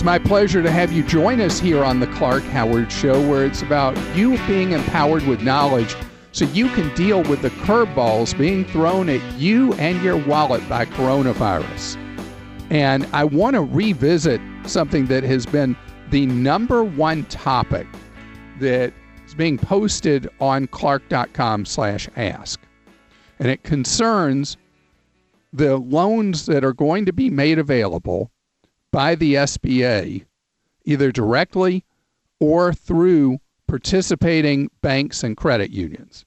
It's my pleasure to have you join us here on the Clark Howard Show, where it's about you being empowered with knowledge so you can deal with the curveballs being thrown at you and your wallet by coronavirus. And I want to revisit something that has been the number one topic that is being posted on clark.com slash ask. And it concerns the loans that are going to be made available by the SBA, either directly or through participating banks and credit unions.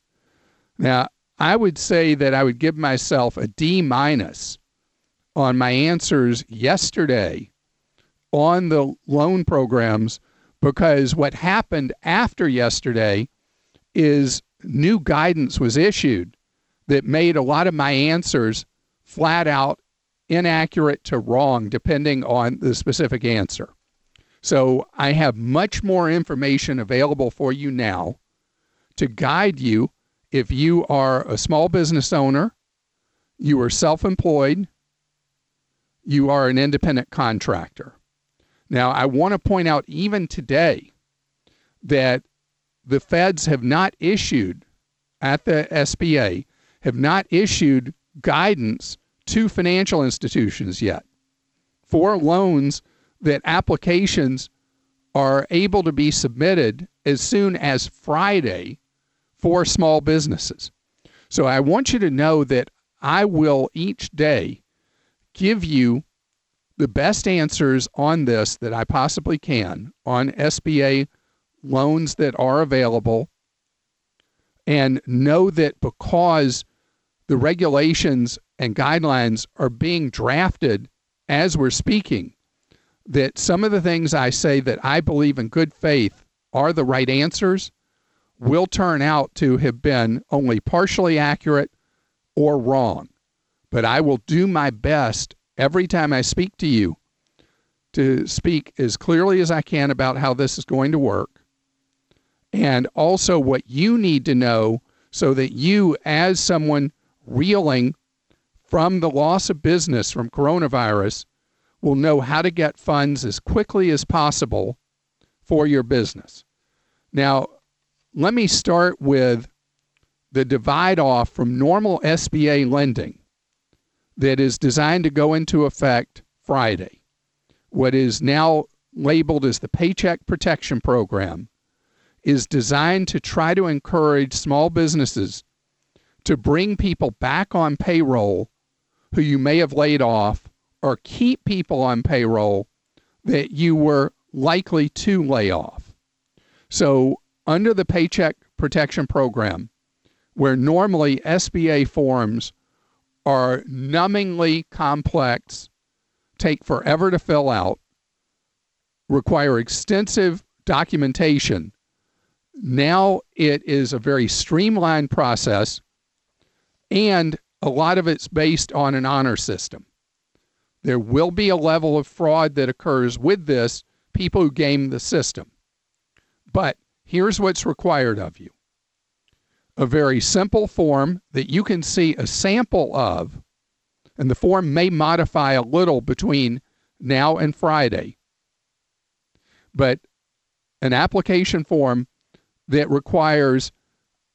Now, I would say that I would give myself a D minus on my answers yesterday on the loan programs because what happened after yesterday is new guidance was issued that made a lot of my answers flat out inaccurate to wrong, depending on the specific answer. So I have much more information available for you now to guide you if you are a small business owner, you are self employed, you are an independent contractor. Now, I want to point out even today that the feds have not issued at the SBA have not issued guidance to financial institutions yet for loans that applications are able to be submitted as soon as Friday for small businesses. So I want you to know that I will each day give you the best answers on this that I possibly can on SBA loans that are available and know that because the regulations and guidelines are being drafted as we're speaking, that some of the things I say that I believe in good faith are the right answers will turn out to have been only partially accurate or wrong. But I will do my best every time I speak to you to speak as clearly as I can about how this is going to work and also what you need to know so that you, as someone reeling from the loss of business from coronavirus will know how to get funds as quickly as possible for your business. Now, let me start with the divide off from normal SBA lending that is designed to go into effect Friday. What is now labeled as the Paycheck Protection Program is designed to try to encourage small businesses to bring people back on payroll who you may have laid off or keep people on payroll that you were likely to lay off. So, under the Paycheck Protection Program, where normally SBA forms are numbingly complex, take forever to fill out, require extensive documentation, now it is a very streamlined process and a lot of it's based on an honor system. There will be a level of fraud that occurs with this, people who game the system. But here's what's required of you a very simple form that you can see a sample of, and the form may modify a little between now and Friday. But an application form that requires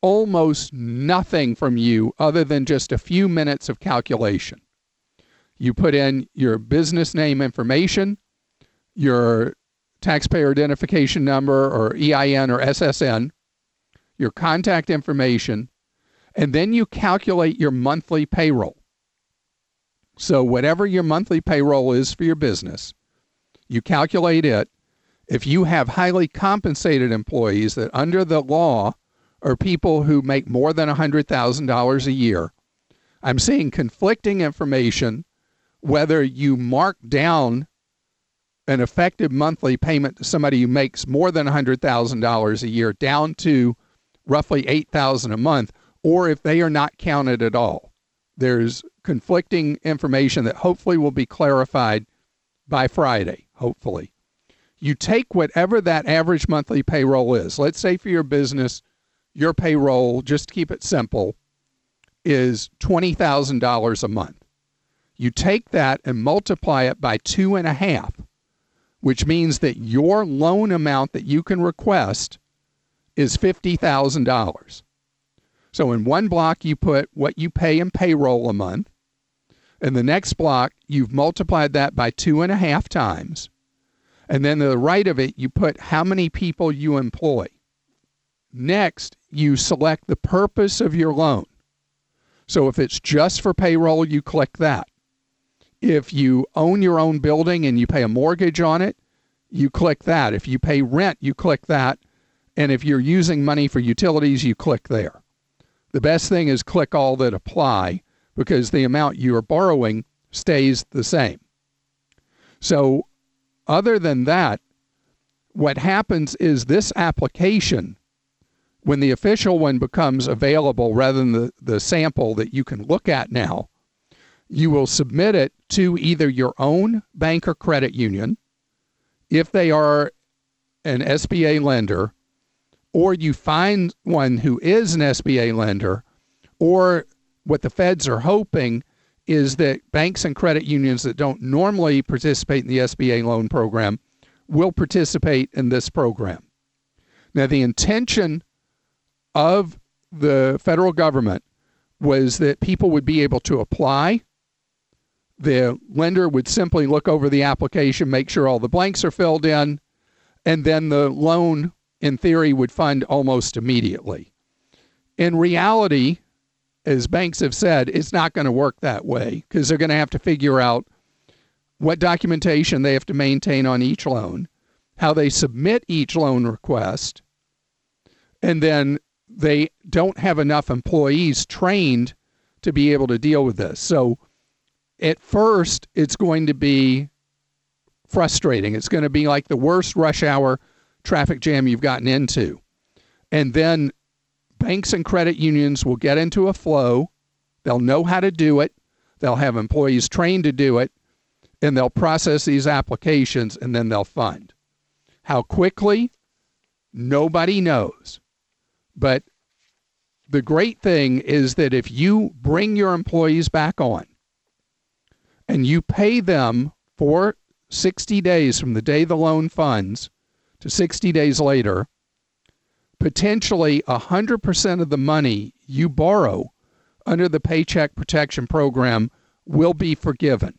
almost nothing from you other than just a few minutes of calculation. You put in your business name information, your taxpayer identification number or EIN or SSN, your contact information, and then you calculate your monthly payroll. So, whatever your monthly payroll is for your business, you calculate it. If you have highly compensated employees that under the law are people who make more than $100,000 a year. I'm seeing conflicting information whether you mark down an effective monthly payment to somebody who makes more than $100,000 a year down to roughly 8,000 a month or if they are not counted at all. There's conflicting information that hopefully will be clarified by Friday, hopefully. You take whatever that average monthly payroll is. Let's say for your business your payroll, just to keep it simple, is $20,000 a month. You take that and multiply it by two and a half, which means that your loan amount that you can request is $50,000. So in one block, you put what you pay in payroll a month. In the next block, you've multiplied that by two and a half times. And then to the right of it, you put how many people you employ. Next, you select the purpose of your loan. So if it's just for payroll, you click that. If you own your own building and you pay a mortgage on it, you click that. If you pay rent, you click that. And if you're using money for utilities, you click there. The best thing is click all that apply because the amount you are borrowing stays the same. So, other than that, what happens is this application, when the official one becomes available rather than the, the sample that you can look at now, you will submit it to either your own bank or credit union if they are an SBA lender, or you find one who is an SBA lender, or what the feds are hoping is that banks and credit unions that don't normally participate in the SBA loan program will participate in this program. Now, the intention of the federal government was that people would be able to apply the lender would simply look over the application, make sure all the blanks are filled in, and then the loan, in theory, would fund almost immediately. In reality, as banks have said, it's not going to work that way because they're going to have to figure out what documentation they have to maintain on each loan, how they submit each loan request, and then they don't have enough employees trained to be able to deal with this. So at first it's going to be frustrating. It's going to be like the worst rush hour traffic jam you've gotten into. And then banks and credit unions will get into a flow. They'll know how to do it. They'll have employees trained to do it. And they'll process these applications and then they'll fund. How quickly? Nobody knows. But the great thing is that if you bring your employees back on, and you pay them for 60 days from the day the loan funds to 60 days later, potentially 100% of the money you borrow under the Paycheck Protection Program will be forgiven.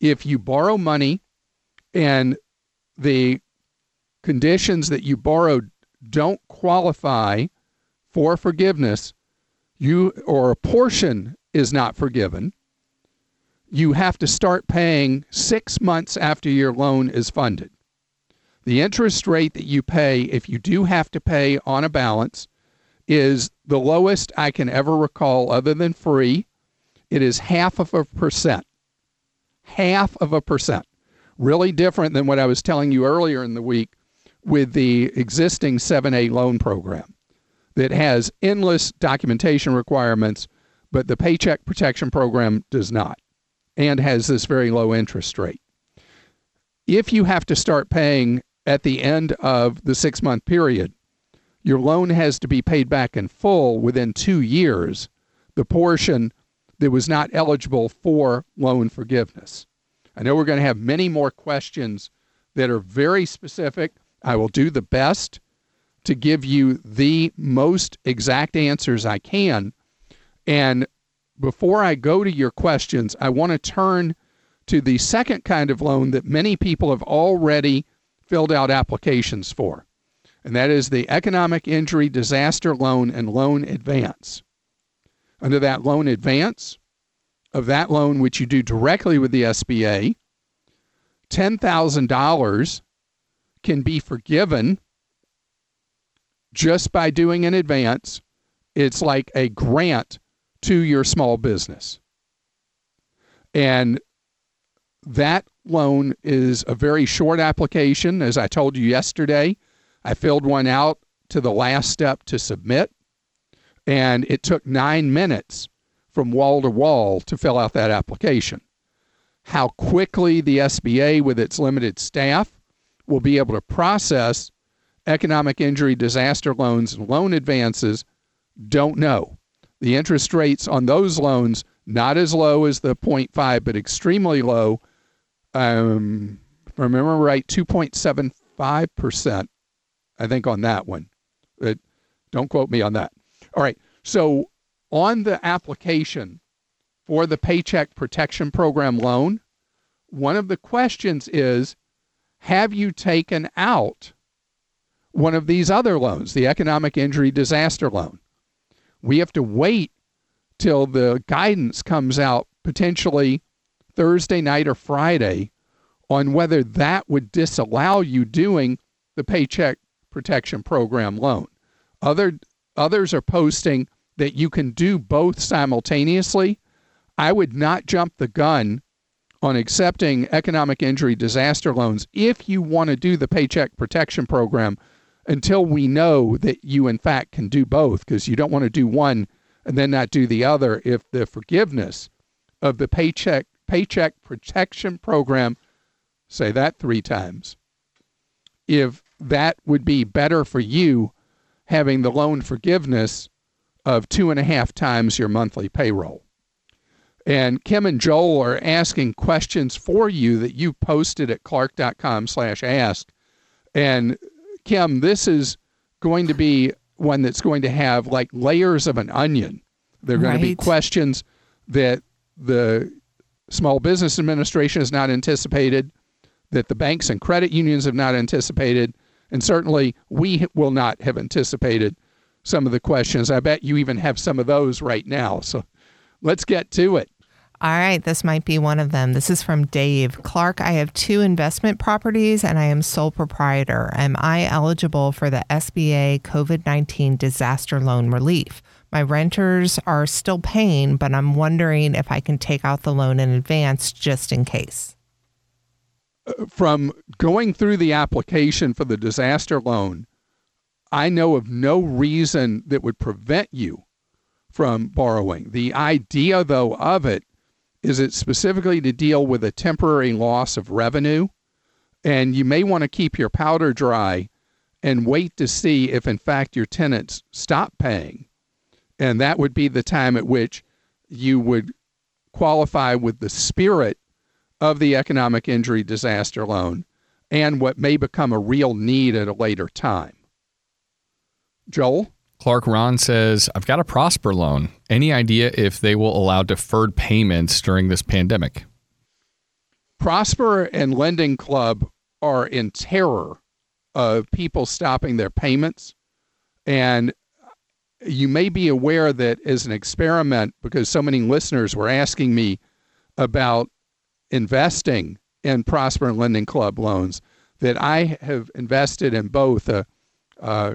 If you borrow money and the conditions that you borrowed don't qualify for forgiveness, you or a portion is not forgiven, you have to start paying six months after your loan is funded. The interest rate that you pay, if you do have to pay on a balance, is the lowest I can ever recall, other than free. It is half of a percent. Half of a percent. Really different than what I was telling you earlier in the week with the existing 7A loan program that has endless documentation requirements, but the Paycheck Protection Program does not and has this very low interest rate. If you have to start paying at the end of the six month period, your loan has to be paid back in full within two years, the portion that was not eligible for loan forgiveness. I know we're going to have many more questions that are very specific. I will do the best to give you the most exact answers I can. And before I go to your questions, I want to turn to the second kind of loan that many people have already filled out applications for, and that is the Economic Injury Disaster Loan and Loan Advance. Under that loan advance, of that loan, which you do directly with the SBA, $10,000 can be forgiven just by doing an advance. It's like a grant to your small business. And that loan is a very short application. As I told you yesterday, I filled one out to the last step to submit, and it took nine minutes from wall to wall to fill out that application. How quickly the SBA, with its limited staff, will be able to process economic injury disaster loans and loan advances, don't know. The interest rates on those loans not as low as the 0.5, but extremely low. Um, if I remember right, 2.75%, I think, on that one. But don't quote me on that. All right. So on the application for the Paycheck Protection Program loan, one of the questions is Have you taken out one of these other loans, the economic injury disaster loan? We have to wait till the guidance comes out potentially Thursday night or Friday on whether that would disallow you doing the Paycheck Protection Program loan. Other others are posting that you can do both simultaneously. I would not jump the gun on accepting economic injury disaster loans if you want to do the Paycheck Protection Program until we know that you in fact can do both because you don't want to do one and then not do the other if the forgiveness of the paycheck paycheck protection program say that three times if that would be better for you having the loan forgiveness of two and a half times your monthly payroll and kim and joel are asking questions for you that you posted at clark.com slash ask and kim this is going to be one that's going to have like layers of an onion they're going Right. to be questions that the Small Business Administration has not anticipated, that the banks and credit unions have not anticipated, and certainly we will not have anticipated some of the questions. I bet you even have some of those right now. So let's get to it. All right, this might be one of them. This is from Dave. Clark, I have two investment properties and I am sole proprietor. Am I eligible for the SBA COVID 19 disaster loan relief? My renters are still paying, but I'm wondering if I can take out the loan in advance just in case. From going through the application for the disaster loan, I know of no reason that would prevent you from borrowing. The idea, though, of it is it specifically to deal with a temporary loss of revenue. And you may want to keep your powder dry and wait to see if, in fact, your tenants stop paying. And that would be the time at which you would qualify with the spirit of the economic injury disaster loan and what may become a real need at a later time. Joel? Clark Ron says, I've got a Prosper loan. Any idea if they will allow deferred payments during this pandemic? Prosper and Lending Club are in terror of people stopping their payments. And you may be aware that as an experiment, because so many listeners were asking me about investing in Prosper and Lending Club loans, that I have invested in both a, uh,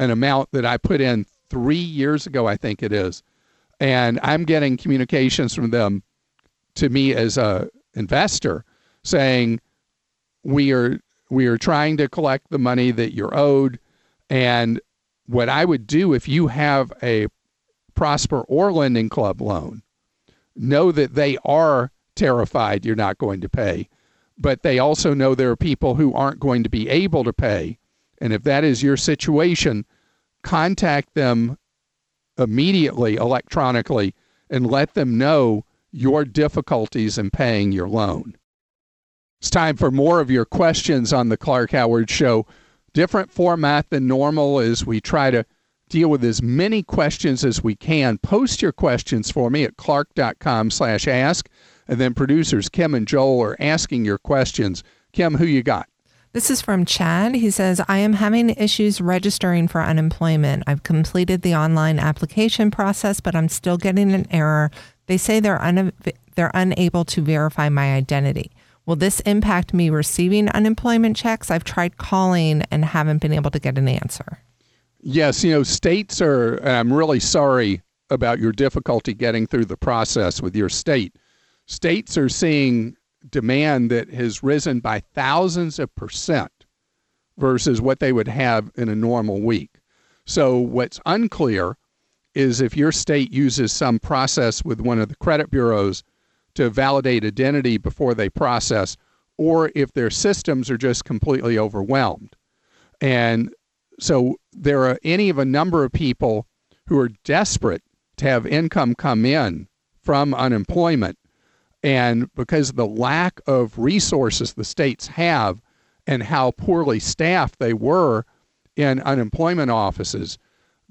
an amount that I put in three years ago, I think it is. And I'm getting communications from them to me as a investor saying we are we are trying to collect the money that you're owed and what I would do if you have a Prosper or Lending Club loan know that they are terrified you're not going to pay but they also know there are people who aren't going to be able to pay and if that is your situation contact them immediately electronically and let them know your difficulties in paying your loan. It's time for more of your questions on the Clark Howard Show. Different format than normal as we try to deal with as many questions as we can. Post your questions for me at clark.com slash ask. And then producers Kim and Joel are asking your questions. Kim, who you got? This is from Chad. He says, I am having issues registering for unemployment. I've completed the online application process, but I'm still getting an error. They say they're, un- they're unable to verify my identity. Will this impact me receiving unemployment checks? I've tried calling and haven't been able to get an answer. Yes, you know, states are, and I'm really sorry about your difficulty getting through the process with your state. States are seeing demand that has risen by thousands of percent versus what they would have in a normal week. So, what's unclear is if your state uses some process with one of the credit bureaus to validate identity before they process, or if their systems are just completely overwhelmed. And so, there are any of a number of people who are desperate to have income come in from unemployment And because of the lack of resources the states have and how poorly staffed they were in unemployment offices,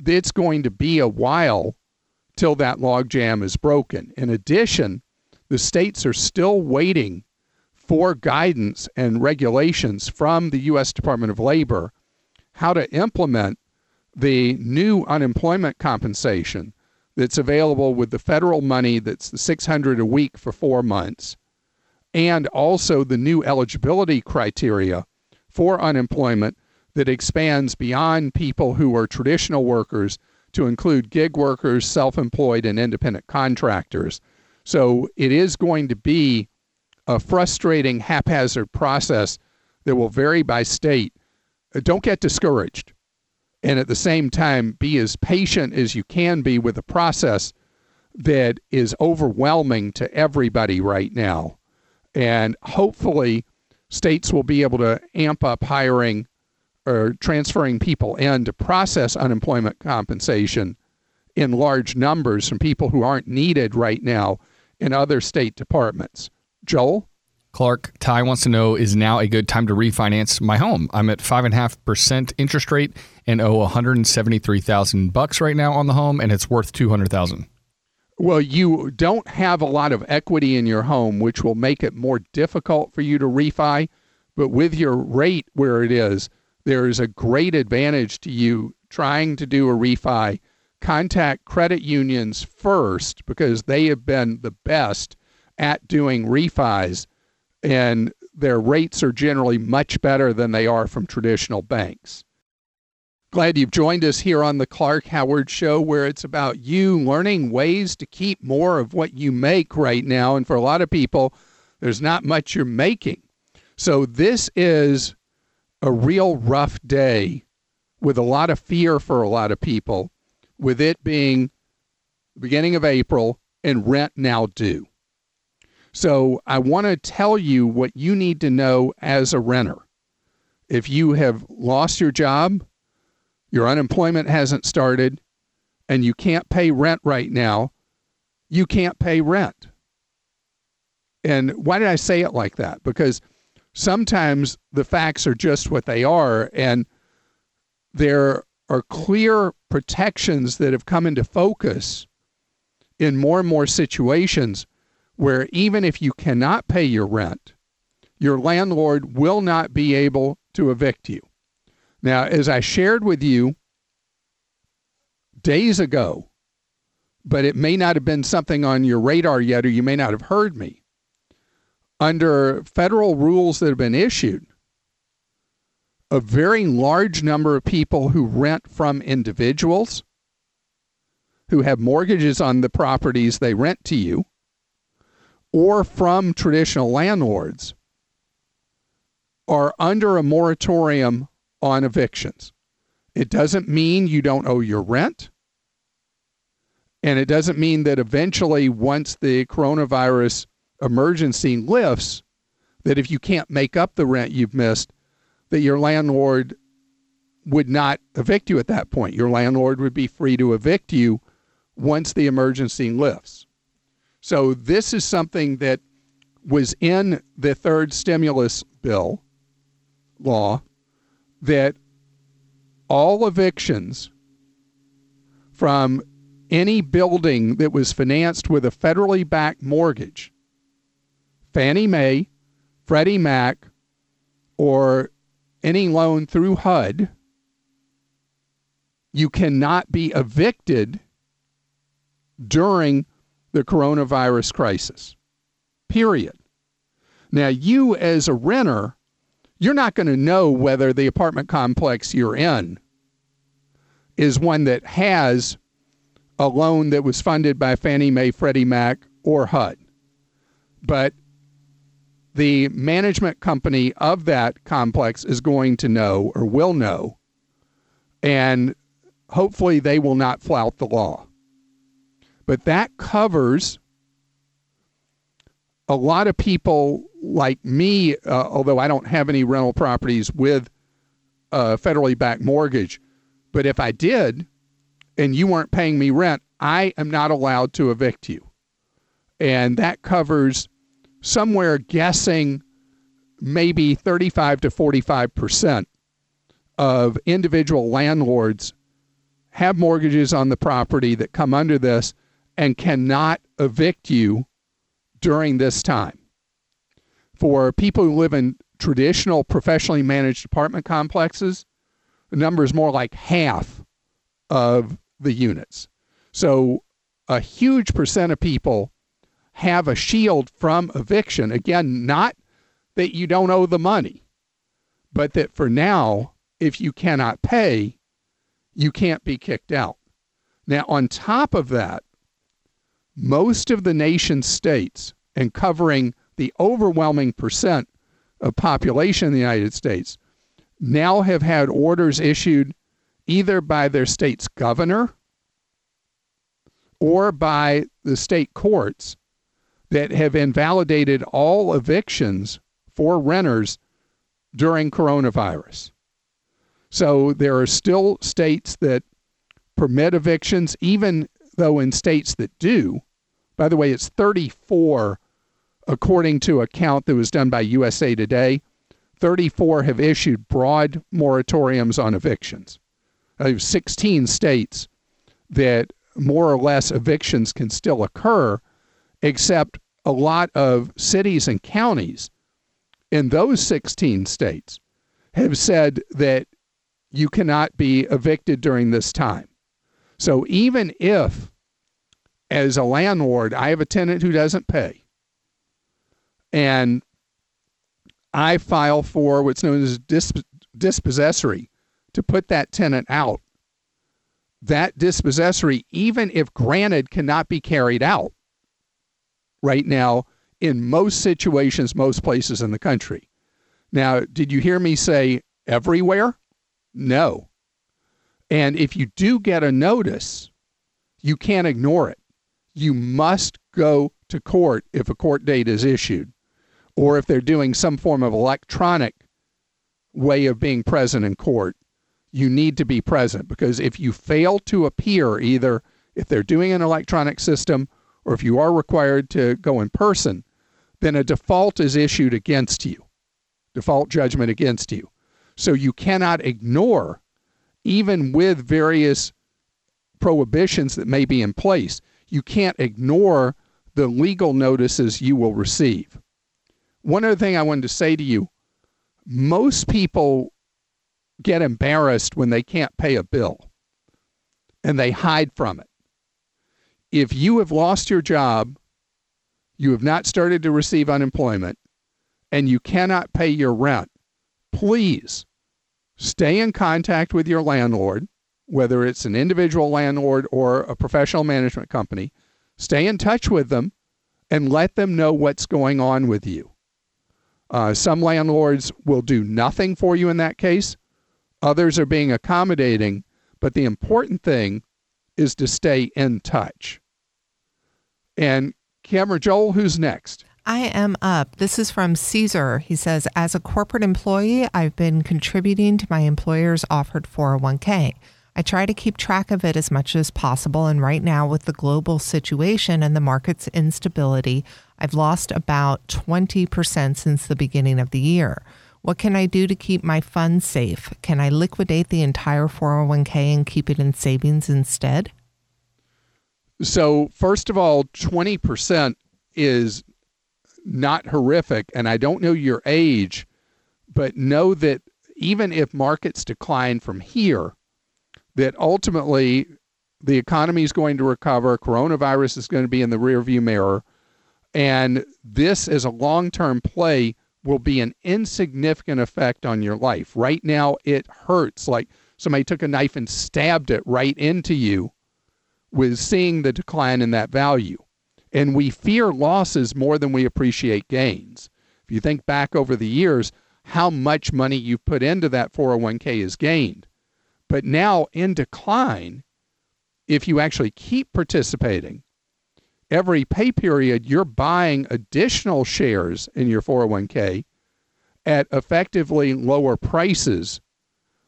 it's going to be a while till that logjam is broken. In addition, the states are still waiting for guidance and regulations from the U.S. Department of Labor how to implement the new unemployment compensation that's available with the federal money that's the 600 a week for 4 months and also the new eligibility criteria for unemployment that expands beyond people who are traditional workers to include gig workers, self-employed and independent contractors. So it is going to be a frustrating haphazard process that will vary by state. Uh, don't get discouraged and at the same time be as patient as you can be with a process that is overwhelming to everybody right now. And hopefully, states will be able to amp up hiring or transferring people in to process unemployment compensation in large numbers from people who aren't needed right now in other state departments. Joel? Clark, Ty wants to know is now a good time to refinance my home? I'm at 5.5% interest rate and owe 173000 bucks right now on the home, and it's worth 200000 Well, you don't have a lot of equity in your home, which will make it more difficult for you to refi. But with your rate where it is, there is a great advantage to you trying to do a refi. Contact credit unions first because they have been the best at doing refis and their rates are generally much better than they are from traditional banks. Glad you've joined us here on the Clark Howard Show, where it's about you learning ways to keep more of what you make right now. And for a lot of people, there's not much you're making. So this is a real rough day with a lot of fear for a lot of people, with it being the beginning of April and rent now due. So I want to tell you what you need to know as a renter. If you have lost your job, your unemployment hasn't started, and you can't pay rent right now, you can't pay rent. And why did I say it like that? Because sometimes the facts are just what they are, and there are clear protections that have come into focus in more and more situations where even if you cannot pay your rent, your landlord will not be able to evict you. Now, as I shared with you days ago, but it may not have been something on your radar yet, or you may not have heard me. Under federal rules that have been issued, a very large number of people who rent from individuals who have mortgages on the properties they rent to you or from traditional landlords are under a moratorium on evictions. It doesn't mean you don't owe your rent. And it doesn't mean that eventually, once the coronavirus emergency lifts, that if you can't make up the rent you've missed, that your landlord would not evict you at that point. Your landlord would be free to evict you once the emergency lifts. So this is something that was in the third stimulus bill law that all evictions from any building that was financed with a federally backed mortgage, Fannie Mae, Freddie Mac, or any loan through HUD, you cannot be evicted during the coronavirus crisis. Period. Now, you as a renter, you're not going to know whether the apartment complex you're in is one that has a loan that was funded by Fannie Mae, Freddie Mac, or HUD. But the management company of that complex is going to know or will know, and hopefully they will not flout the law. But that covers a lot of people like me, uh, although I don't have any rental properties with a federally backed mortgage. But if I did, and you weren't paying me rent, I am not allowed to evict you. And that covers somewhere guessing maybe 35 to 45 percent of individual landlords have mortgages on the property that come under this and cannot evict you during this time. For people who live in traditional professionally managed apartment complexes, the number is more like half of the units. So a huge percent of people have a shield from eviction. Again, not that you don't owe the money, but that for now, if you cannot pay, you can't be kicked out. Now, on top of that, most of the nation's states and covering the overwhelming percent of population in the United States now have had orders issued either by their state's governor or by the state courts that have invalidated all evictions for renters during coronavirus. So there are still states that permit evictions, even though in states that do. By the way, it's 34 according to a count that was done by USA Today, 34 have issued broad moratoriums on evictions. I have 16 states that more or less evictions can still occur, except a lot of cities and counties in those 16 states have said that you cannot be evicted during this time. So even if, as a landlord, I have a tenant who doesn't pay, and I file for what's known as disp- dispossessory to put that tenant out. That dispossessory, even if granted, cannot be carried out right now in most situations, most places in the country. Now, did you hear me say everywhere? No. And if you do get a notice, you can't ignore it. You must go to court if a court date is issued or if they're doing some form of electronic way of being present in court, you need to be present because if you fail to appear, either if they're doing an electronic system or if you are required to go in person, then a default is issued against you, default judgment against you. So you cannot ignore, even with various prohibitions that may be in place, you can't ignore the legal notices you will receive one other thing I wanted to say to you most people get embarrassed when they can't pay a bill and they hide from it. If you have lost your job, you have not started to receive unemployment, and you cannot pay your rent, please stay in contact with your landlord, whether it's an individual landlord or a professional management company. Stay in touch with them and let them know what's going on with you. Uh, some landlords will do nothing for you in that case. Others are being accommodating. But the important thing is to stay in touch. And Kim and Joel, who's next? I am up. This is from Caesar. He says, As a corporate employee, I've been contributing to my employer's offered 401k. I try to keep track of it as much as possible. And right now, with the global situation and the market's instability, I've lost about 20% since the beginning of the year. What can I do to keep my funds safe? Can I liquidate the entire 401k and keep it in savings instead? So, first of all, 20% is not horrific. And I don't know your age, but know that even if markets decline from here, that ultimately the economy is going to recover, coronavirus is going to be in the rearview mirror, and this as a long-term play will be an insignificant effect on your life. Right now it hurts like somebody took a knife and stabbed it right into you with seeing the decline in that value. And we fear losses more than we appreciate gains. If you think back over the years, how much money you've put into that 401k is gained. But now in decline, if you actually keep participating, every pay period you're buying additional shares in your 401k at effectively lower prices,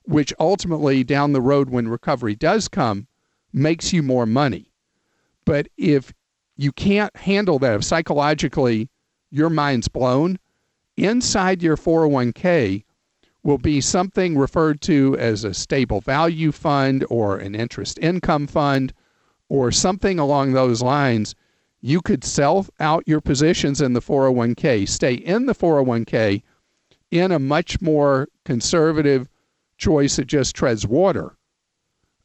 which ultimately down the road when recovery does come makes you more money. But if you can't handle that, if psychologically your mind's blown. Inside your 401k will be something referred to as a stable value fund or an interest income fund or something along those lines. You could sell out your positions in the 401k, stay in the 401k in a much more conservative choice that just treads water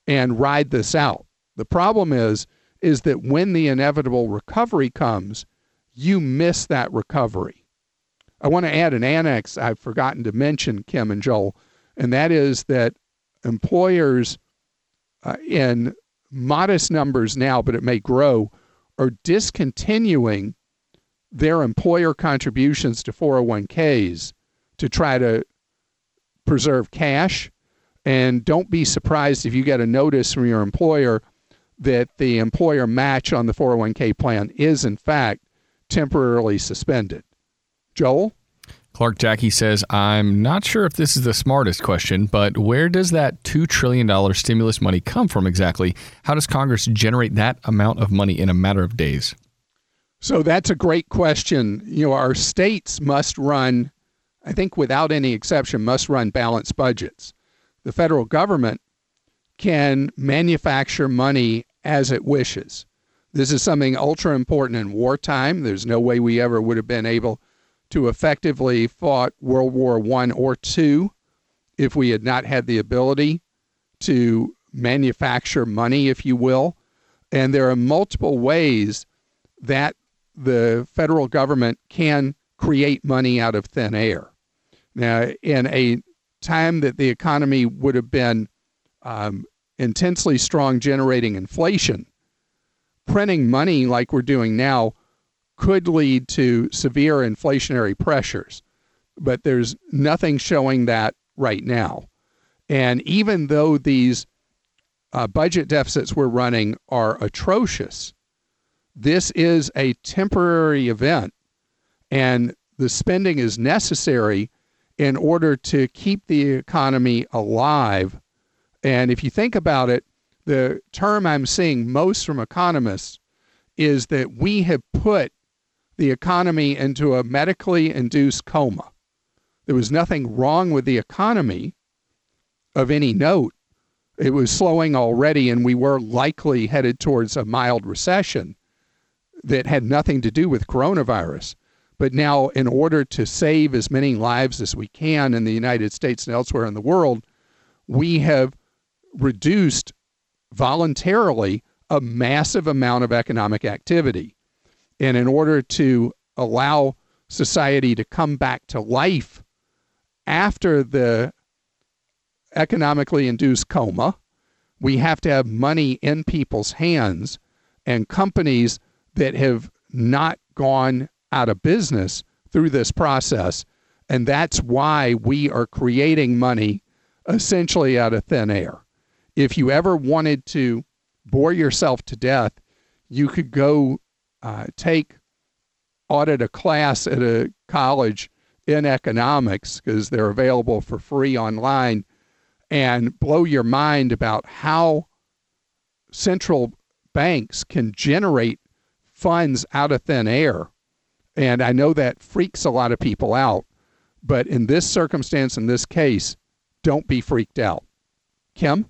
and ride this out. The problem is is that when the inevitable recovery comes, you miss that recovery. I want to add an annex I've forgotten to mention, Kim and Joel, and that is that employers uh, in modest numbers now, but it may grow, are discontinuing their employer contributions to 401ks to try to preserve cash. And don't be surprised if you get a notice from your employer that the employer match on the 401k plan is, in fact, temporarily suspended. Joel? Clark Jackie says, I'm not sure if this is the smartest question, but where does that $2 trillion stimulus money come from exactly? How does Congress generate that amount of money in a matter of days? So that's a great question. You know, our states must run, I think without any exception, must run balanced budgets. The federal government can manufacture money as it wishes. This is something ultra important in wartime. There's no way we ever would have been able to effectively fought World War One or two if we had not had the ability to manufacture money, if you will. And there are multiple ways that the federal government can create money out of thin air. Now, in a time that the economy would have been um, intensely strong generating inflation, printing money like we're doing now could lead to severe inflationary pressures. But there's nothing showing that right now. And even though these uh, budget deficits we're running are atrocious, this is a temporary event. And the spending is necessary in order to keep the economy alive and if you think about it, the term I'm seeing most from economists is that we have put the economy into a medically induced coma. There was nothing wrong with the economy of any note. It was slowing already, and we were likely headed towards a mild recession that had nothing to do with coronavirus. But now, in order to save as many lives as we can in the United States and elsewhere in the world, we have reduced voluntarily a massive amount of economic activity. And in order to allow society to come back to life after the economically induced coma, we have to have money in people's hands and companies that have not gone out of business through this process. And that's why we are creating money essentially out of thin air if you ever wanted to bore yourself to death, you could go uh, take audit a class at a college in economics because they're available for free online and blow your mind about how central banks can generate funds out of thin air. And I know that freaks a lot of people out, but in this circumstance, in this case, don't be freaked out. Kim?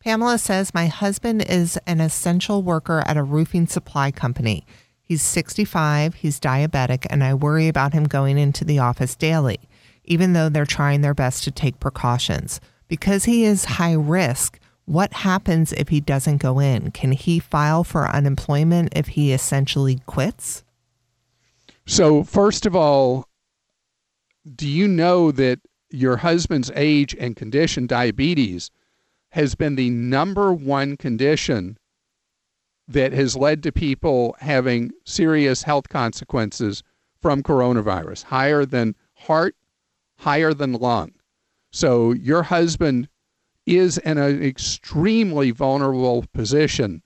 Pamela says, My husband is an essential worker at a roofing supply company. He's 65, he's diabetic, and I worry about him going into the office daily, even though they're trying their best to take precautions. Because he is high risk, what happens if he doesn't go in? Can he file for unemployment if he essentially quits? So, first of all, do you know that your husband's age and condition, diabetes, has been the number one condition that has led to people having serious health consequences from coronavirus, higher than heart, higher than lung. So your husband is in an extremely vulnerable position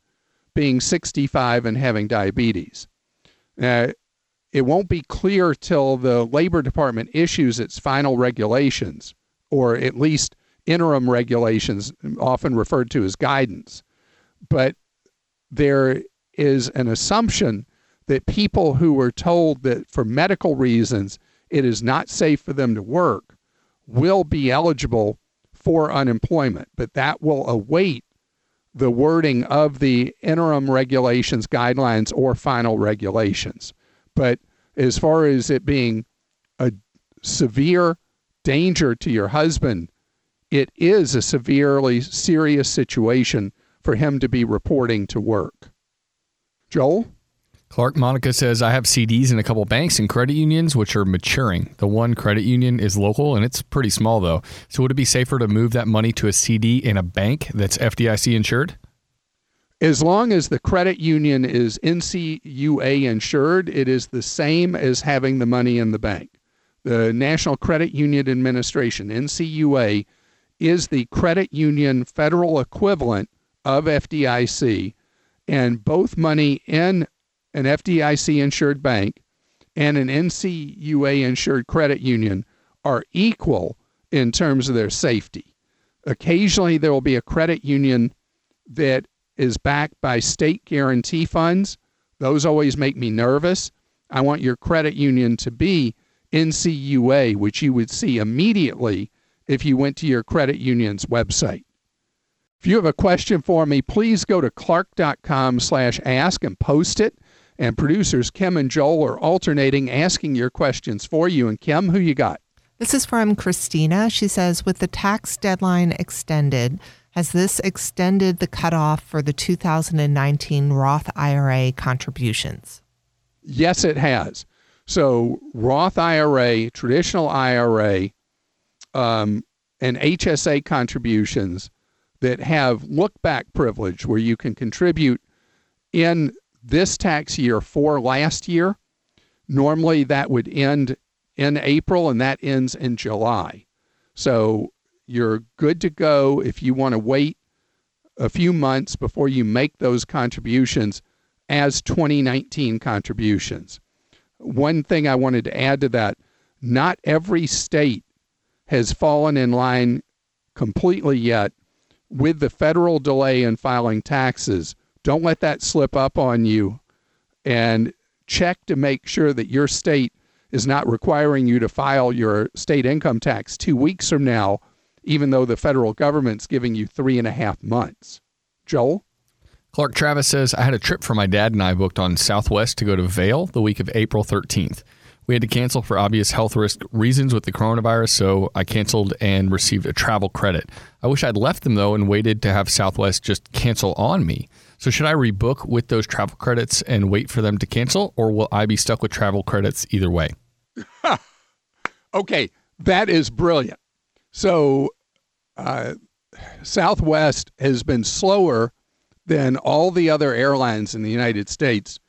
being 65 and having diabetes. Now, it won't be clear till the Labor Department issues its final regulations, or at least interim regulations, often referred to as guidance. But there is an assumption that people who were told that for medical reasons it is not safe for them to work will be eligible for unemployment, but that will await the wording of the interim regulations, guidelines, or final regulations. But as far as it being a severe danger to your husband, it is a severely serious situation for him to be reporting to work. Joel? Clark Monica says, I have CDs in a couple banks and credit unions, which are maturing. The one credit union is local and it's pretty small, though. So would it be safer to move that money to a CD in a bank that's FDIC insured? As long as the credit union is NCUA insured, it is the same as having the money in the bank. The National Credit Union Administration, NCUA, is the credit union federal equivalent of FDIC, and both money in an FDIC insured bank and an NCUA insured credit union are equal in terms of their safety. Occasionally, there will be a credit union that is backed by state guarantee funds. Those always make me nervous. I want your credit union to be NCUA, which you would see immediately if you went to your credit union's website. If you have a question for me, please go to clark.com slash ask and post it. And producers Kim and Joel are alternating asking your questions for you. And Kim, who you got? This is from Christina. She says, with the tax deadline extended, has this extended the cutoff for the 2019 Roth IRA contributions? Yes, it has. So, Roth IRA, traditional IRA, um, and HSA contributions that have look back privilege where you can contribute in this tax year for last year. Normally, that would end in April and that ends in July. So you're good to go if you want to wait a few months before you make those contributions as 2019 contributions. One thing I wanted to add to that not every state has fallen in line completely yet with the federal delay in filing taxes don't let that slip up on you and check to make sure that your state is not requiring you to file your state income tax two weeks from now, even though the federal government's giving you three and a half months. Joel? Clark Travis says, I had a trip for my dad and I booked on Southwest to go to Vail the week of April 13th. We had to cancel for obvious health risk reasons with the coronavirus, so I canceled and received a travel credit. I wish I'd left them though and waited to have Southwest just cancel on me. So should I rebook with those travel credits and wait for them to cancel, or will I be stuck with travel credits either way? okay, that is brilliant. So uh, Southwest has been slower than all the other airlines in the United States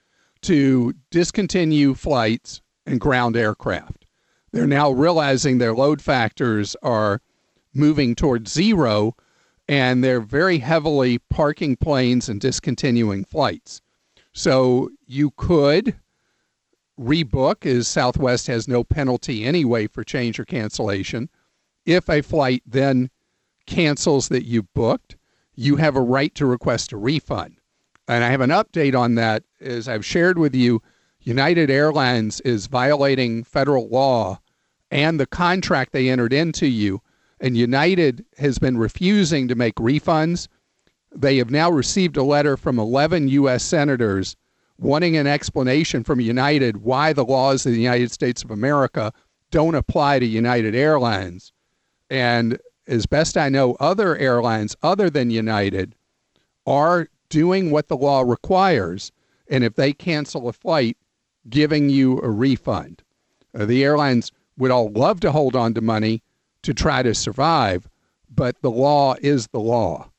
to discontinue flights and ground aircraft. They're now realizing their load factors are moving towards zero and they're very heavily parking planes and discontinuing flights. So you could rebook, as Southwest has no penalty anyway for change or cancellation. If a flight then cancels that you booked, you have a right to request a refund. And I have an update on that. As I've shared with you, United Airlines is violating federal law and the contract they entered into you and United has been refusing to make refunds. They have now received a letter from 11 U.S. senators wanting an explanation from United why the laws of the United States of America don't apply to United Airlines. And as best I know, other airlines other than United are doing what the law requires. And if they cancel a flight, giving you a refund. Uh, the airlines would all love to hold on to money to try to survive, but the law is the law.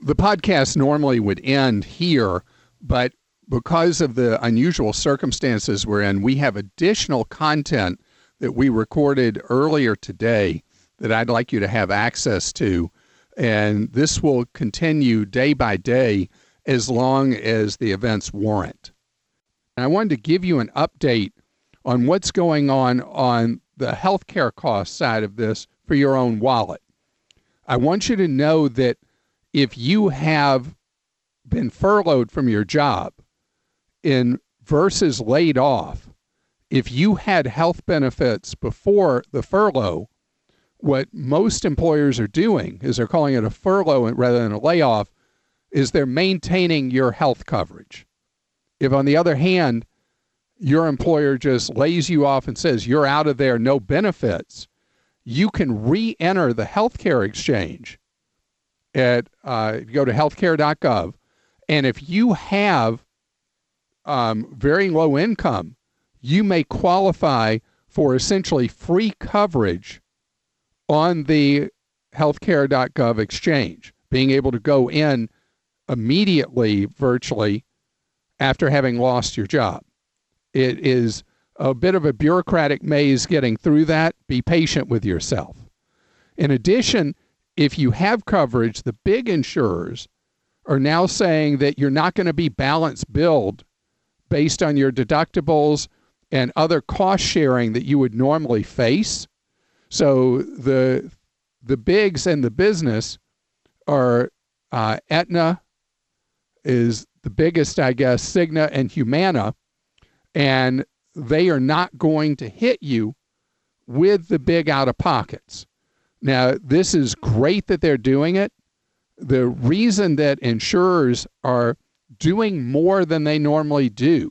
The podcast normally would end here, but because of the unusual circumstances we're in, we have additional content that we recorded earlier today that I'd like you to have access to. And this will continue day by day as long as the events warrant. And I wanted to give you an update on what's going on on the healthcare cost side of this for your own wallet. I want you to know that if you have been furloughed from your job in versus laid off, if you had health benefits before the furlough, what most employers are doing is they're calling it a furlough rather than a layoff, is they're maintaining your health coverage. If, on the other hand, your employer just lays you off and says you're out of there, no benefits, you can re enter the healthcare exchange at uh, go to healthcare.gov. And if you have um, very low income, you may qualify for essentially free coverage on the healthcare.gov exchange, being able to go in immediately, virtually, after having lost your job. It is a bit of a bureaucratic maze getting through that. Be patient with yourself. In addition, if you have coverage, the big insurers are now saying that you're not going to be balance billed based on your deductibles and other cost sharing that you would normally face. So the the bigs and the business are uh, Aetna is the biggest, I guess, Cigna and Humana, and they are not going to hit you with the big out of pockets. Now, this is great that they're doing it. The reason that insurers are doing more than they normally do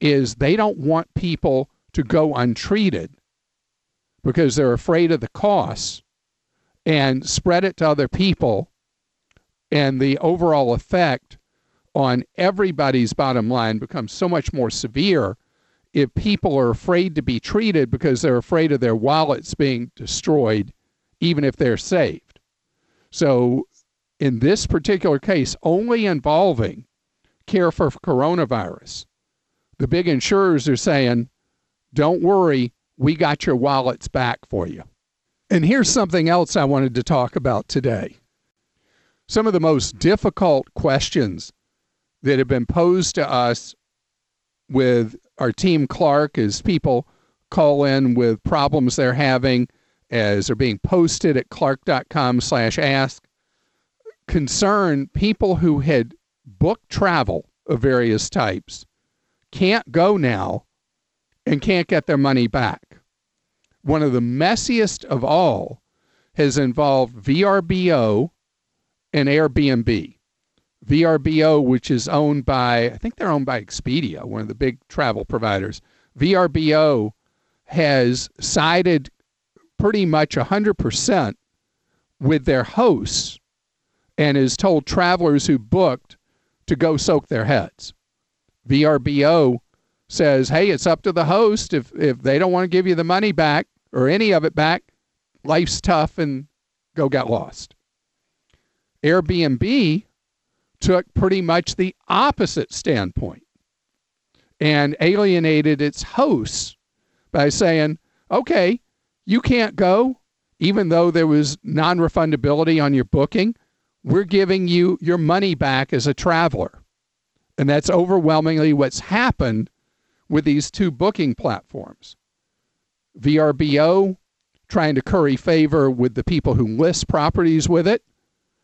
is they don't want people to go untreated because they're afraid of the costs and spread it to other people and the overall effect on everybody's bottom line becomes so much more severe if people are afraid to be treated because they're afraid of their wallets being destroyed, even if they're saved. So, in this particular case, only involving care for coronavirus, the big insurers are saying, don't worry, we got your wallets back for you. And here's something else I wanted to talk about today. Some of the most difficult questions that have been posed to us with our team Clark as people call in with problems they're having as they're being posted at clark.com slash ask concern people who had booked travel of various types can't go now and can't get their money back. One of the messiest of all has involved VRBO and Airbnb. VRBO, which is owned by, I think they're owned by Expedia, one of the big travel providers. VRBO has sided pretty much 100% with their hosts and has told travelers who booked to go soak their heads. VRBO says, hey, it's up to the host. If, if they don't want to give you the money back or any of it back, life's tough and go get lost. Airbnb took pretty much the opposite standpoint and alienated its hosts by saying, okay, you can't go, even though there was non refundability on your booking. We're giving you your money back as a traveler. And that's overwhelmingly what's happened with these two booking platforms. VRBO trying to curry favor with the people who list properties with it,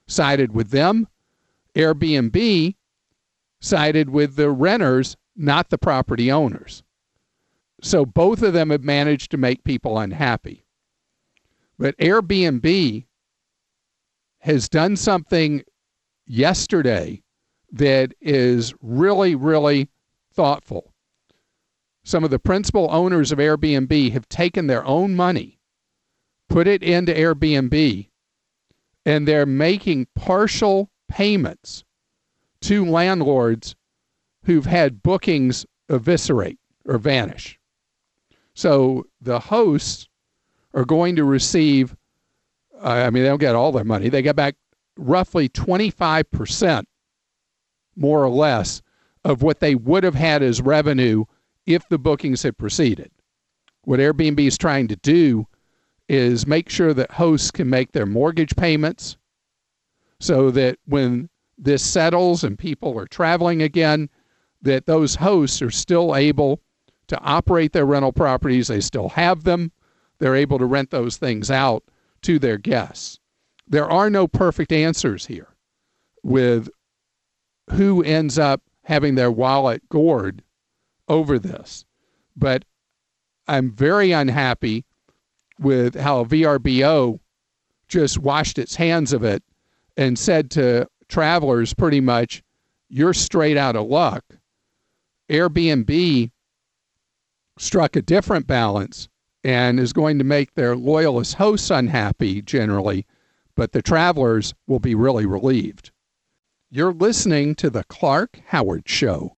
sided with them. Airbnb sided with the renters, not the property owners. So both of them have managed to make people unhappy. But Airbnb has done something yesterday that is really, really thoughtful. Some of the principal owners of Airbnb have taken their own money, put it into Airbnb, and they're making partial payments to landlords who've had bookings eviscerate or vanish. So the hosts are going to receive, uh, I mean, they don't get all their money, they get back roughly 25%, more or less, of what they would have had as revenue if the bookings had proceeded. What Airbnb is trying to do is make sure that hosts can make their mortgage payments so that when this settles and people are traveling again, that those hosts are still able to operate their rental properties. They still have them. They're able to rent those things out to their guests. There are no perfect answers here with who ends up having their wallet gored over this. But I'm very unhappy with how VRBO just washed its hands of it and said to travelers pretty much, you're straight out of luck. Airbnb struck a different balance and is going to make their loyalist hosts unhappy generally, but the travelers will be really relieved. You're listening to The Clark Howard Show.